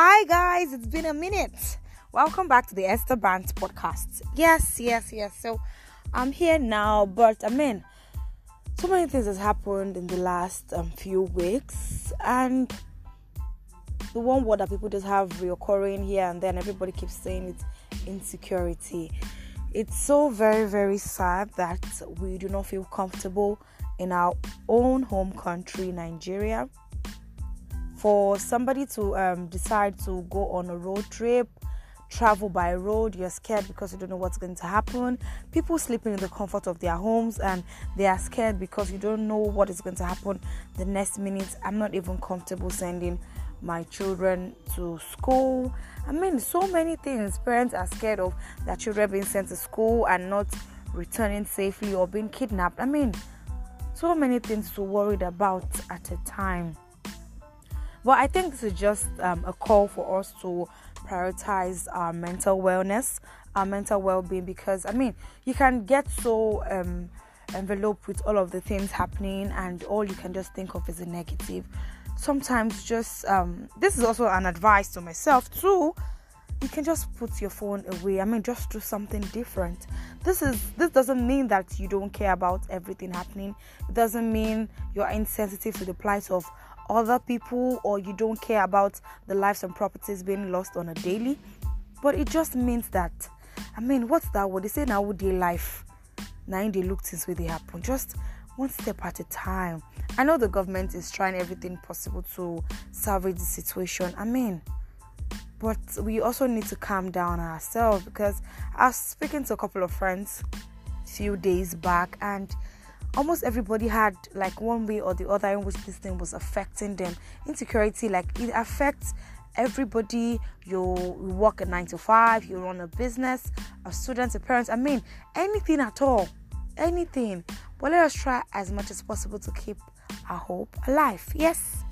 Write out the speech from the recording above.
Hi, guys, it's been a minute. Welcome back to the Esther Band podcast. Yes, yes, yes. So I'm here now, but I mean, so many things has happened in the last um, few weeks, and the one word that people just have reoccurring here and then, everybody keeps saying it's insecurity. It's so very, very sad that we do not feel comfortable in our own home country, Nigeria for somebody to um, decide to go on a road trip travel by road you're scared because you don't know what's going to happen. People sleeping in the comfort of their homes and they are scared because you don't know what is going to happen the next minute. I'm not even comfortable sending my children to school. I mean so many things parents are scared of their children being sent to school and not returning safely or being kidnapped. I mean so many things to worry about at a time but I think this is just um, a call for us to prioritize our mental wellness, our mental well being, because I mean, you can get so um, enveloped with all of the things happening, and all you can just think of is a negative. Sometimes, just um, this is also an advice to myself too. You can just put your phone away. I mean, just do something different. This is this doesn't mean that you don't care about everything happening. It doesn't mean you're insensitive to the plight of other people or you don't care about the lives and properties being lost on a daily. But it just means that, I mean, what's that word? They say now would life. Now they look since they happen. Just one step at a time. I know the government is trying everything possible to salvage the situation. I mean, but we also need to calm down ourselves because I was speaking to a couple of friends a few days back and almost everybody had like one way or the other in which this thing was affecting them. Insecurity, like it affects everybody. You, work a nine to five, you run a business, a student, a parent. I mean, anything at all, anything. But let us try as much as possible to keep our hope alive. Yes.